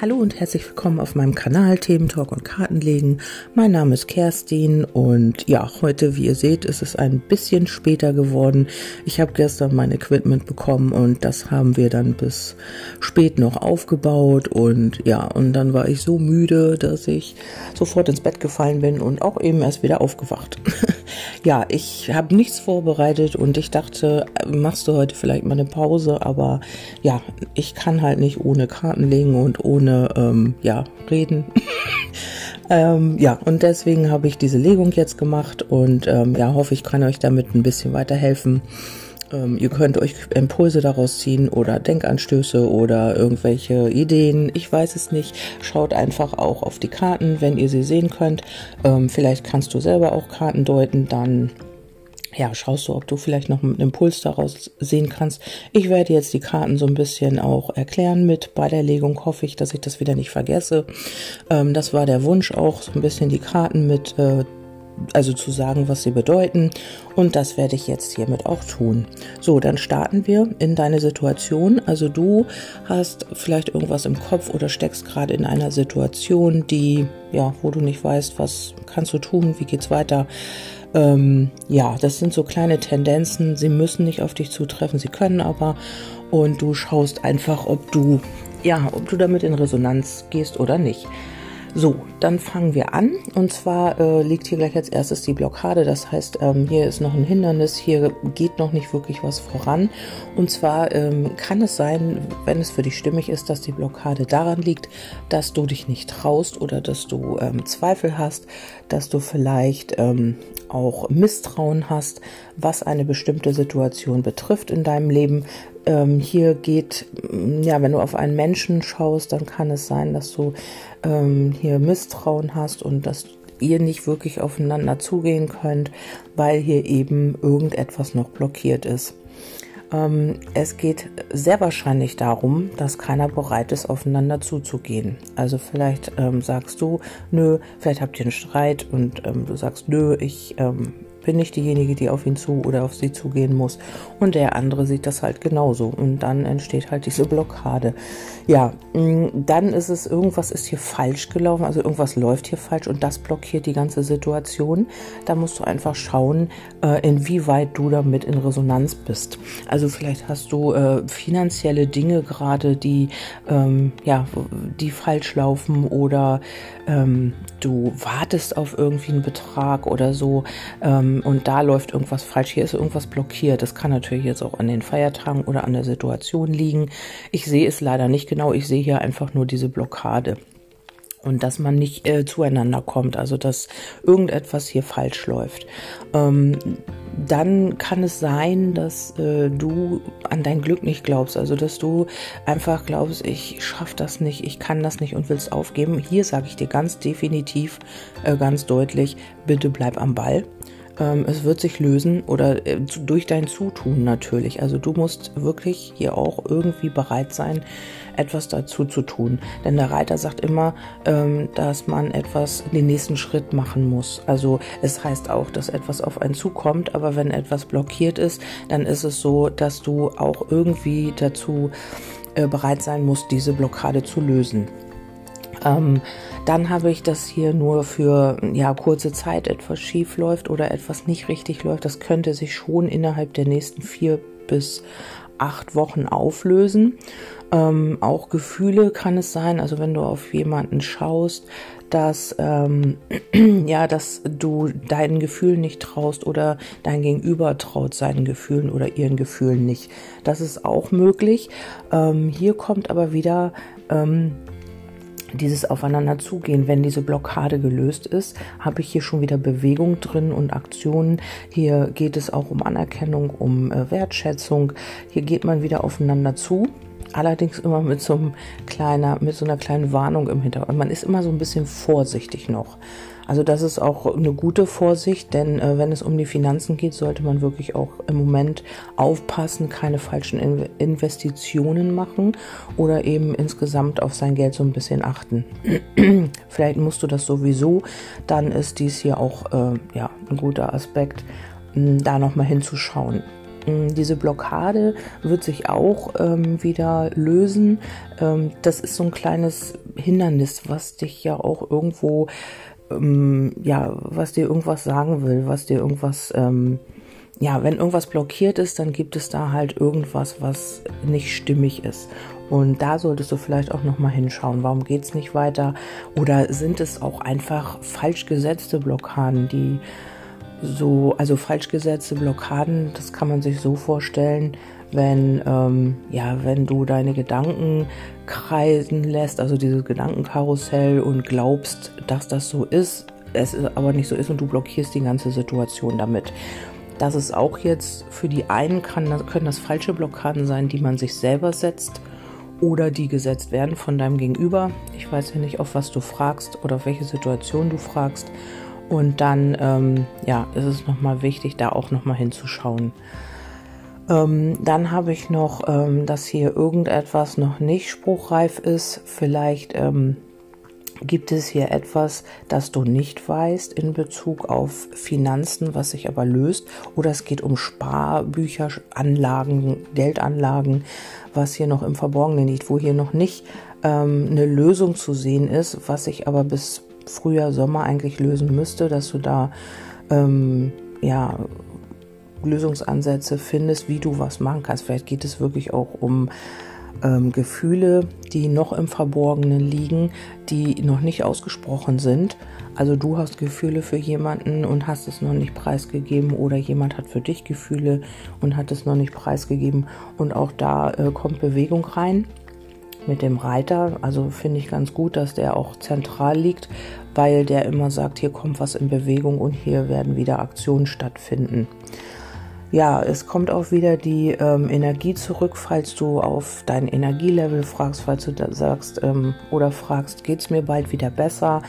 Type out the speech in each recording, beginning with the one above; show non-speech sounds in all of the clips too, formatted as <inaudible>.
Hallo und herzlich willkommen auf meinem Kanal Themen Talk und Kartenlegen. Mein Name ist Kerstin und ja, heute, wie ihr seht, ist es ein bisschen später geworden. Ich habe gestern mein Equipment bekommen und das haben wir dann bis spät noch aufgebaut und ja, und dann war ich so müde, dass ich sofort ins Bett gefallen bin und auch eben erst wieder aufgewacht. <laughs> ja, ich habe nichts vorbereitet und ich dachte, machst du heute vielleicht mal eine Pause, aber ja, ich kann halt nicht ohne Kartenlegen und ohne ohne ähm, ja, reden. <laughs> ähm, ja, und deswegen habe ich diese Legung jetzt gemacht und ähm, ja, hoffe, ich kann euch damit ein bisschen weiterhelfen. Ähm, ihr könnt euch Impulse daraus ziehen oder Denkanstöße oder irgendwelche Ideen. Ich weiß es nicht. Schaut einfach auch auf die Karten, wenn ihr sie sehen könnt. Ähm, vielleicht kannst du selber auch Karten deuten, dann ja, schaust du, ob du vielleicht noch einen Impuls daraus sehen kannst. Ich werde jetzt die Karten so ein bisschen auch erklären mit bei der Legung. Hoffe ich, dass ich das wieder nicht vergesse. Ähm, das war der Wunsch auch, so ein bisschen die Karten mit, äh, also zu sagen, was sie bedeuten. Und das werde ich jetzt hiermit auch tun. So, dann starten wir in deine Situation. Also du hast vielleicht irgendwas im Kopf oder steckst gerade in einer Situation, die, ja, wo du nicht weißt, was kannst du tun, wie geht's weiter ähm, ja, das sind so kleine Tendenzen. Sie müssen nicht auf dich zutreffen, sie können aber. Und du schaust einfach, ob du, ja, ob du damit in Resonanz gehst oder nicht. So, dann fangen wir an. Und zwar äh, liegt hier gleich als erstes die Blockade. Das heißt, ähm, hier ist noch ein Hindernis. Hier geht noch nicht wirklich was voran. Und zwar ähm, kann es sein, wenn es für dich stimmig ist, dass die Blockade daran liegt, dass du dich nicht traust oder dass du ähm, Zweifel hast, dass du vielleicht ähm, auch Misstrauen hast, was eine bestimmte Situation betrifft in deinem Leben. Ähm, hier geht, ja, wenn du auf einen Menschen schaust, dann kann es sein, dass du ähm, hier Misstrauen hast und dass ihr nicht wirklich aufeinander zugehen könnt, weil hier eben irgendetwas noch blockiert ist. Ähm, es geht sehr wahrscheinlich darum, dass keiner bereit ist, aufeinander zuzugehen. Also vielleicht ähm, sagst du, nö, vielleicht habt ihr einen Streit und ähm, du sagst, nö, ich ähm, bin nicht diejenige, die auf ihn zu oder auf sie zugehen muss. Und der andere sieht das halt genauso. Und dann entsteht halt diese Blockade. Ja, mm, dann ist es, irgendwas ist hier falsch gelaufen, also irgendwas läuft hier falsch und das blockiert die ganze Situation. Da musst du einfach schauen, äh, inwieweit du damit in Resonanz bist. Also vielleicht hast du äh, finanzielle Dinge gerade, die, ähm, ja, die falsch laufen oder ähm, du wartest auf irgendwie einen Betrag oder so. Ähm, und da läuft irgendwas falsch. Hier ist irgendwas blockiert. Das kann natürlich jetzt auch an den Feiertagen oder an der Situation liegen. Ich sehe es leider nicht genau. Ich sehe hier einfach nur diese Blockade und dass man nicht äh, zueinander kommt, also dass irgendetwas hier falsch läuft. Ähm, dann kann es sein, dass äh, du an dein Glück nicht glaubst, also dass du einfach glaubst, ich schaffe das nicht, ich kann das nicht und willst aufgeben. Hier sage ich dir ganz definitiv, äh, ganz deutlich, bitte bleib am Ball. Ähm, es wird sich lösen oder äh, durch dein Zutun natürlich. Also du musst wirklich hier auch irgendwie bereit sein, etwas dazu zu tun. Denn der Reiter sagt immer, ähm, dass man etwas, den nächsten Schritt machen muss. Also es heißt auch, dass etwas auf einen zukommt, aber wenn etwas blockiert ist, dann ist es so, dass du auch irgendwie dazu äh, bereit sein musst, diese Blockade zu lösen. Ähm, dann habe ich das hier nur für ja kurze Zeit etwas schief läuft oder etwas nicht richtig läuft. Das könnte sich schon innerhalb der nächsten vier bis acht Wochen auflösen. Ähm, auch Gefühle kann es sein, also wenn du auf jemanden schaust, dass ähm, <clears throat> ja, dass du deinen Gefühlen nicht traust oder dein Gegenüber traut seinen Gefühlen oder ihren Gefühlen nicht. Das ist auch möglich. Ähm, hier kommt aber wieder ähm, dieses Aufeinander zugehen, wenn diese Blockade gelöst ist, habe ich hier schon wieder Bewegung drin und Aktionen. Hier geht es auch um Anerkennung, um äh, Wertschätzung. Hier geht man wieder aufeinander zu. Allerdings immer mit so, einem kleiner, mit so einer kleinen Warnung im Hintergrund. Man ist immer so ein bisschen vorsichtig noch. Also das ist auch eine gute Vorsicht, denn äh, wenn es um die Finanzen geht, sollte man wirklich auch im Moment aufpassen, keine falschen In Investitionen machen oder eben insgesamt auf sein Geld so ein bisschen achten. <clears throat> Vielleicht musst du das sowieso, dann ist dies hier auch äh, ja, ein guter Aspekt, da nochmal hinzuschauen. Mm, diese Blockade wird sich auch ähm, wieder lösen. Ähm, das ist so ein kleines Hindernis, was dich ja auch irgendwo, ähm, ja, was dir irgendwas sagen will, was dir irgendwas, ähm, ja, wenn irgendwas blockiert ist, dann gibt es da halt irgendwas, was nicht stimmig ist. Und da solltest du vielleicht auch nochmal hinschauen, warum geht es nicht weiter? Oder sind es auch einfach falsch gesetzte Blockaden, die so, also falsch gesetzte Blockaden, das kann man sich so vorstellen, wenn, ähm, ja, wenn du deine Gedanken kreisen lässt, also dieses Gedankenkarussell und glaubst, dass das so ist, es aber nicht so ist und du blockierst die ganze Situation damit. Das ist auch jetzt für die einen kann, können das falsche Blockaden sein, die man sich selber setzt oder die gesetzt werden von deinem Gegenüber. Ich weiß ja nicht, auf was du fragst oder auf welche Situation du fragst. Und dann, ähm, ja, ist es nochmal wichtig, da auch nochmal hinzuschauen. Ähm, dann habe ich noch, ähm, dass hier irgendetwas noch nicht spruchreif ist. Vielleicht ähm, gibt es hier etwas, das du nicht weißt in Bezug auf Finanzen, was sich aber löst. Oder es geht um Sparbücher, Anlagen, Geldanlagen, was hier noch im Verborgenen liegt, wo hier noch nicht ähm, eine Lösung zu sehen ist, was sich aber bis Frühjahr, Sommer eigentlich lösen müsste, dass du da ähm, ja Lösungsansätze findest, wie du was machen kannst. Vielleicht geht es wirklich auch um ähm, Gefühle, die noch im Verborgenen liegen, die noch nicht ausgesprochen sind. Also du hast Gefühle für jemanden und hast es noch nicht preisgegeben oder jemand hat für dich Gefühle und hat es noch nicht preisgegeben und auch da äh, kommt Bewegung rein mit dem Reiter. Also finde ich ganz gut, dass der auch zentral liegt, weil der immer sagt, hier kommt was in Bewegung und hier werden wieder Aktionen stattfinden. Ja, es kommt auch wieder die ähm, Energie zurück, falls du auf dein Energielevel fragst, falls du da sagst ähm, oder fragst, geht es mir bald wieder besser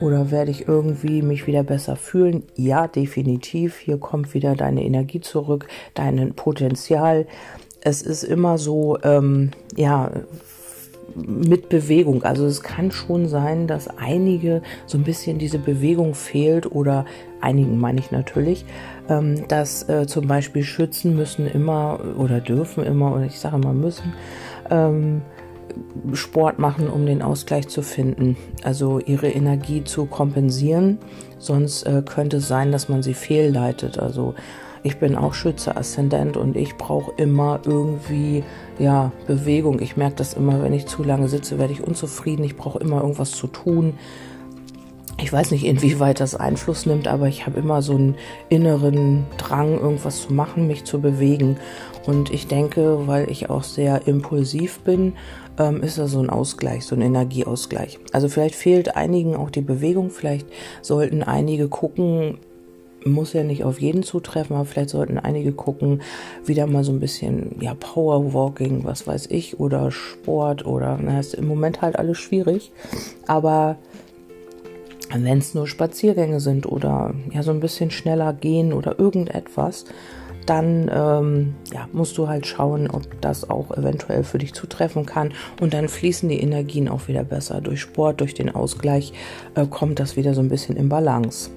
oder werde ich irgendwie mich wieder besser fühlen? Ja, definitiv. Hier kommt wieder deine Energie zurück, dein Potenzial. Es ist immer so, ähm, ja, mit Bewegung. Also es kann schon sein, dass einige so ein bisschen diese Bewegung fehlt oder einigen meine ich natürlich, ähm, dass äh, zum Beispiel Schützen müssen immer oder dürfen immer oder ich sage immer müssen ähm, Sport machen, um den Ausgleich zu finden, also ihre Energie zu kompensieren. Sonst äh, könnte es sein, dass man sie fehlleitet. Also ich bin auch Schütze, Aszendent und ich brauche immer irgendwie ja, Bewegung. Ich merke das immer, wenn ich zu lange sitze, werde ich unzufrieden. Ich brauche immer irgendwas zu tun. Ich weiß nicht, inwieweit das Einfluss nimmt, aber ich habe immer so einen inneren Drang, irgendwas zu machen, mich zu bewegen. Und ich denke, weil ich auch sehr impulsiv bin, ähm, ist das so ein Ausgleich, so ein Energieausgleich. Also vielleicht fehlt einigen auch die Bewegung, vielleicht sollten einige gucken, muss ja nicht auf jeden zutreffen, aber vielleicht sollten einige gucken, wieder mal so ein bisschen, ja, Powerwalking, was weiß ich, oder Sport oder, na, ist im Moment halt alles schwierig. Aber wenn es nur Spaziergänge sind oder ja, so ein bisschen schneller gehen oder irgendetwas, dann ähm, ja, musst du halt schauen, ob das auch eventuell für dich zutreffen kann. Und dann fließen die Energien auch wieder besser. Durch Sport, durch den Ausgleich äh, kommt das wieder so ein bisschen in Balance.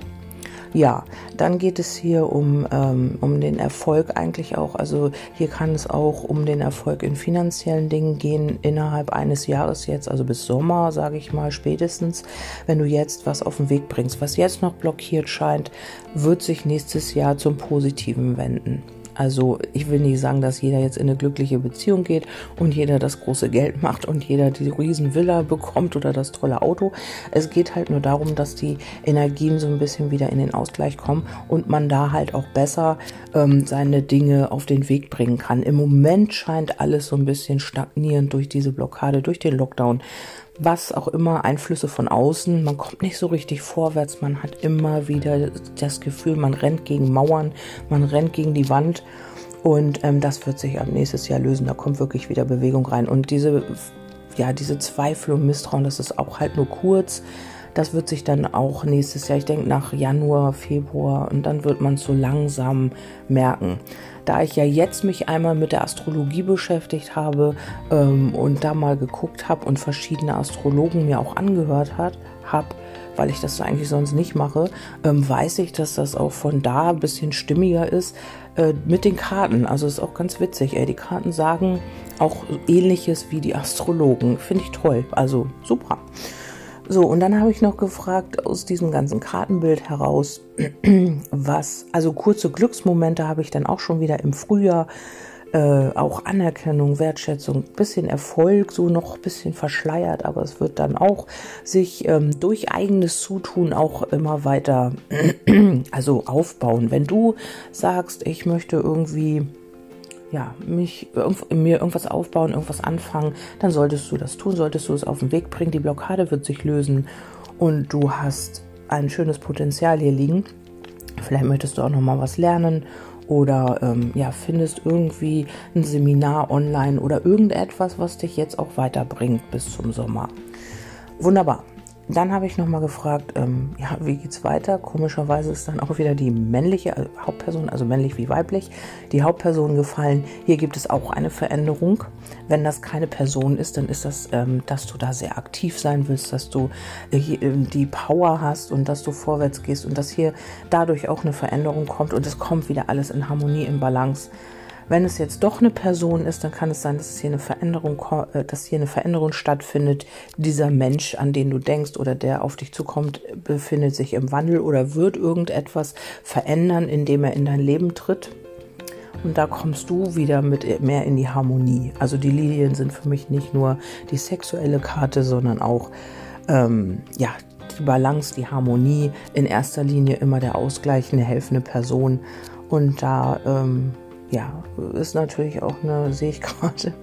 Ja, dann geht es hier um, ähm, um den Erfolg eigentlich auch. Also hier kann es auch um den Erfolg in finanziellen Dingen gehen innerhalb eines Jahres jetzt, also bis Sommer, sage ich mal, spätestens. Wenn du jetzt was auf den Weg bringst, was jetzt noch blockiert scheint, wird sich nächstes Jahr zum Positiven wenden. Also ich will nicht sagen, dass jeder jetzt in eine glückliche Beziehung geht und jeder das große Geld macht und jeder die Riesenvilla bekommt oder das tolle Auto. Es geht halt nur darum, dass die Energien so ein bisschen wieder in den Ausgleich kommen und man da halt auch besser ähm, seine Dinge auf den Weg bringen kann. Im Moment scheint alles so ein bisschen stagnierend durch diese Blockade, durch den Lockdown was auch immer, Einflüsse von außen. Man kommt nicht so richtig vorwärts. Man hat immer wieder das Gefühl, man rennt gegen Mauern, man rennt gegen die Wand. Und ähm, das wird sich ab nächstes Jahr lösen. Da kommt wirklich wieder Bewegung rein. Und diese, ja, diese Zweifel und Misstrauen, das ist auch halt nur kurz. Das wird sich dann auch nächstes Jahr, ich denke nach Januar, Februar, und dann wird man es so langsam merken. Da ich ja jetzt mich einmal mit der Astrologie beschäftigt habe ähm, und da mal geguckt habe und verschiedene Astrologen mir auch angehört hat, habe, weil ich das eigentlich sonst nicht mache, ähm, weiß ich, dass das auch von da ein bisschen stimmiger ist äh, mit den Karten. Also ist auch ganz witzig. Ey. Die Karten sagen auch ähnliches wie die Astrologen. Finde ich toll. Also super. So, und dann habe ich noch gefragt aus diesem ganzen Kartenbild heraus, <clears throat> was, also kurze Glücksmomente habe ich dann auch schon wieder im Frühjahr, äh, auch Anerkennung, Wertschätzung, bisschen Erfolg, so noch ein bisschen verschleiert, aber es wird dann auch sich ähm, durch eigenes Zutun auch immer weiter, <clears throat> also aufbauen. Wenn du sagst, ich möchte irgendwie ja, mich, mir irgendwas aufbauen, irgendwas anfangen, dann solltest du das tun, solltest du es auf den Weg bringen. Die Blockade wird sich lösen und du hast ein schönes Potenzial hier liegen. Vielleicht möchtest du auch noch mal was lernen oder ähm, ja, findest irgendwie ein Seminar online oder irgendetwas, was dich jetzt auch weiterbringt bis zum Sommer. Wunderbar. Dann habe ich nochmal gefragt, ähm, ja, wie geht's weiter? Komischerweise ist dann auch wieder die männliche äh, Hauptperson, also männlich wie weiblich, die Hauptperson gefallen. Hier gibt es auch eine Veränderung. Wenn das keine Person ist, dann ist das, ähm, dass du da sehr aktiv sein willst, dass du äh, die Power hast und dass du vorwärts gehst und dass hier dadurch auch eine Veränderung kommt und es kommt wieder alles in Harmonie, in Balance. Wenn es jetzt doch eine Person ist, dann kann es sein, dass hier eine Veränderung, äh, dass hier eine Veränderung stattfindet. Dieser Mensch, an den du denkst oder der auf dich zukommt, befindet sich im Wandel oder wird irgendetwas verändern, indem er in dein Leben tritt. Und da kommst du wieder mit mehr in die Harmonie. Also die Lilien sind für mich nicht nur die sexuelle Karte, sondern auch ähm, ja die Balance, die Harmonie. In erster Linie immer der Ausgleich, eine helfende Person. Und da ähm, ja, ist natürlich auch eine, sehe ich <laughs> gerade,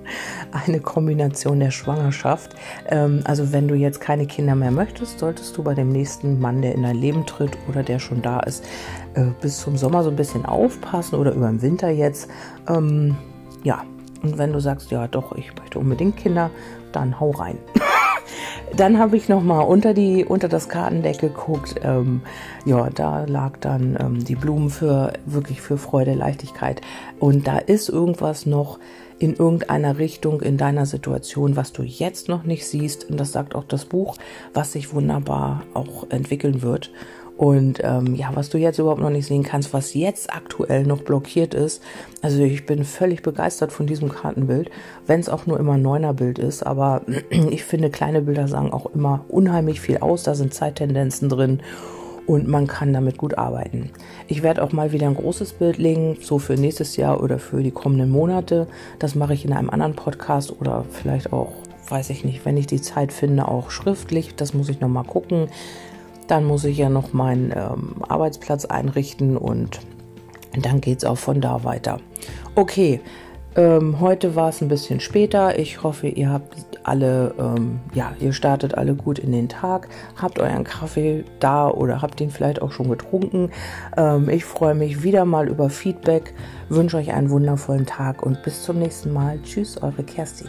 eine Kombination der Schwangerschaft. Ähm, also wenn du jetzt keine Kinder mehr möchtest, solltest du bei dem nächsten Mann, der in dein Leben tritt oder der schon da ist, äh, bis zum Sommer so ein bisschen aufpassen oder über den Winter jetzt. Ähm, ja, und wenn du sagst, ja doch, ich möchte unbedingt Kinder, dann hau rein. Dann habe ich noch mal unter die unter das Kartendeck geguckt. Ähm, ja, da lag dann ähm, die Blumen für wirklich für Freude, Leichtigkeit. Und da ist irgendwas noch in irgendeiner Richtung in deiner Situation, was du jetzt noch nicht siehst. Und das sagt auch das Buch, was sich wunderbar auch entwickeln wird. Und ähm, ja, was du jetzt überhaupt noch nicht sehen kannst, was jetzt aktuell noch blockiert ist. Also ich bin völlig begeistert von diesem Kartenbild, wenn es auch nur immer ein Neuner-Bild ist. Aber <clears throat> ich finde, kleine Bilder sagen auch immer unheimlich viel aus. Da sind Zeittendenzen drin und man kann damit gut arbeiten. Ich werde auch mal wieder ein großes Bild legen, so für nächstes Jahr oder für die kommenden Monate. Das mache ich in einem anderen Podcast oder vielleicht auch, weiß ich nicht, wenn ich die Zeit finde, auch schriftlich. Das muss ich noch mal gucken. Dann muss ich ja noch meinen ähm, Arbeitsplatz einrichten und dann geht es auch von da weiter. Okay, ähm, heute war es ein bisschen später. Ich hoffe, ihr habt alle, ähm, ja, ihr startet alle gut in den Tag, habt euren Kaffee da oder habt ihn vielleicht auch schon getrunken. Ähm, ich freue mich wieder mal über Feedback, wünsche euch einen wundervollen Tag und bis zum nächsten Mal. Tschüss, eure Kerstin.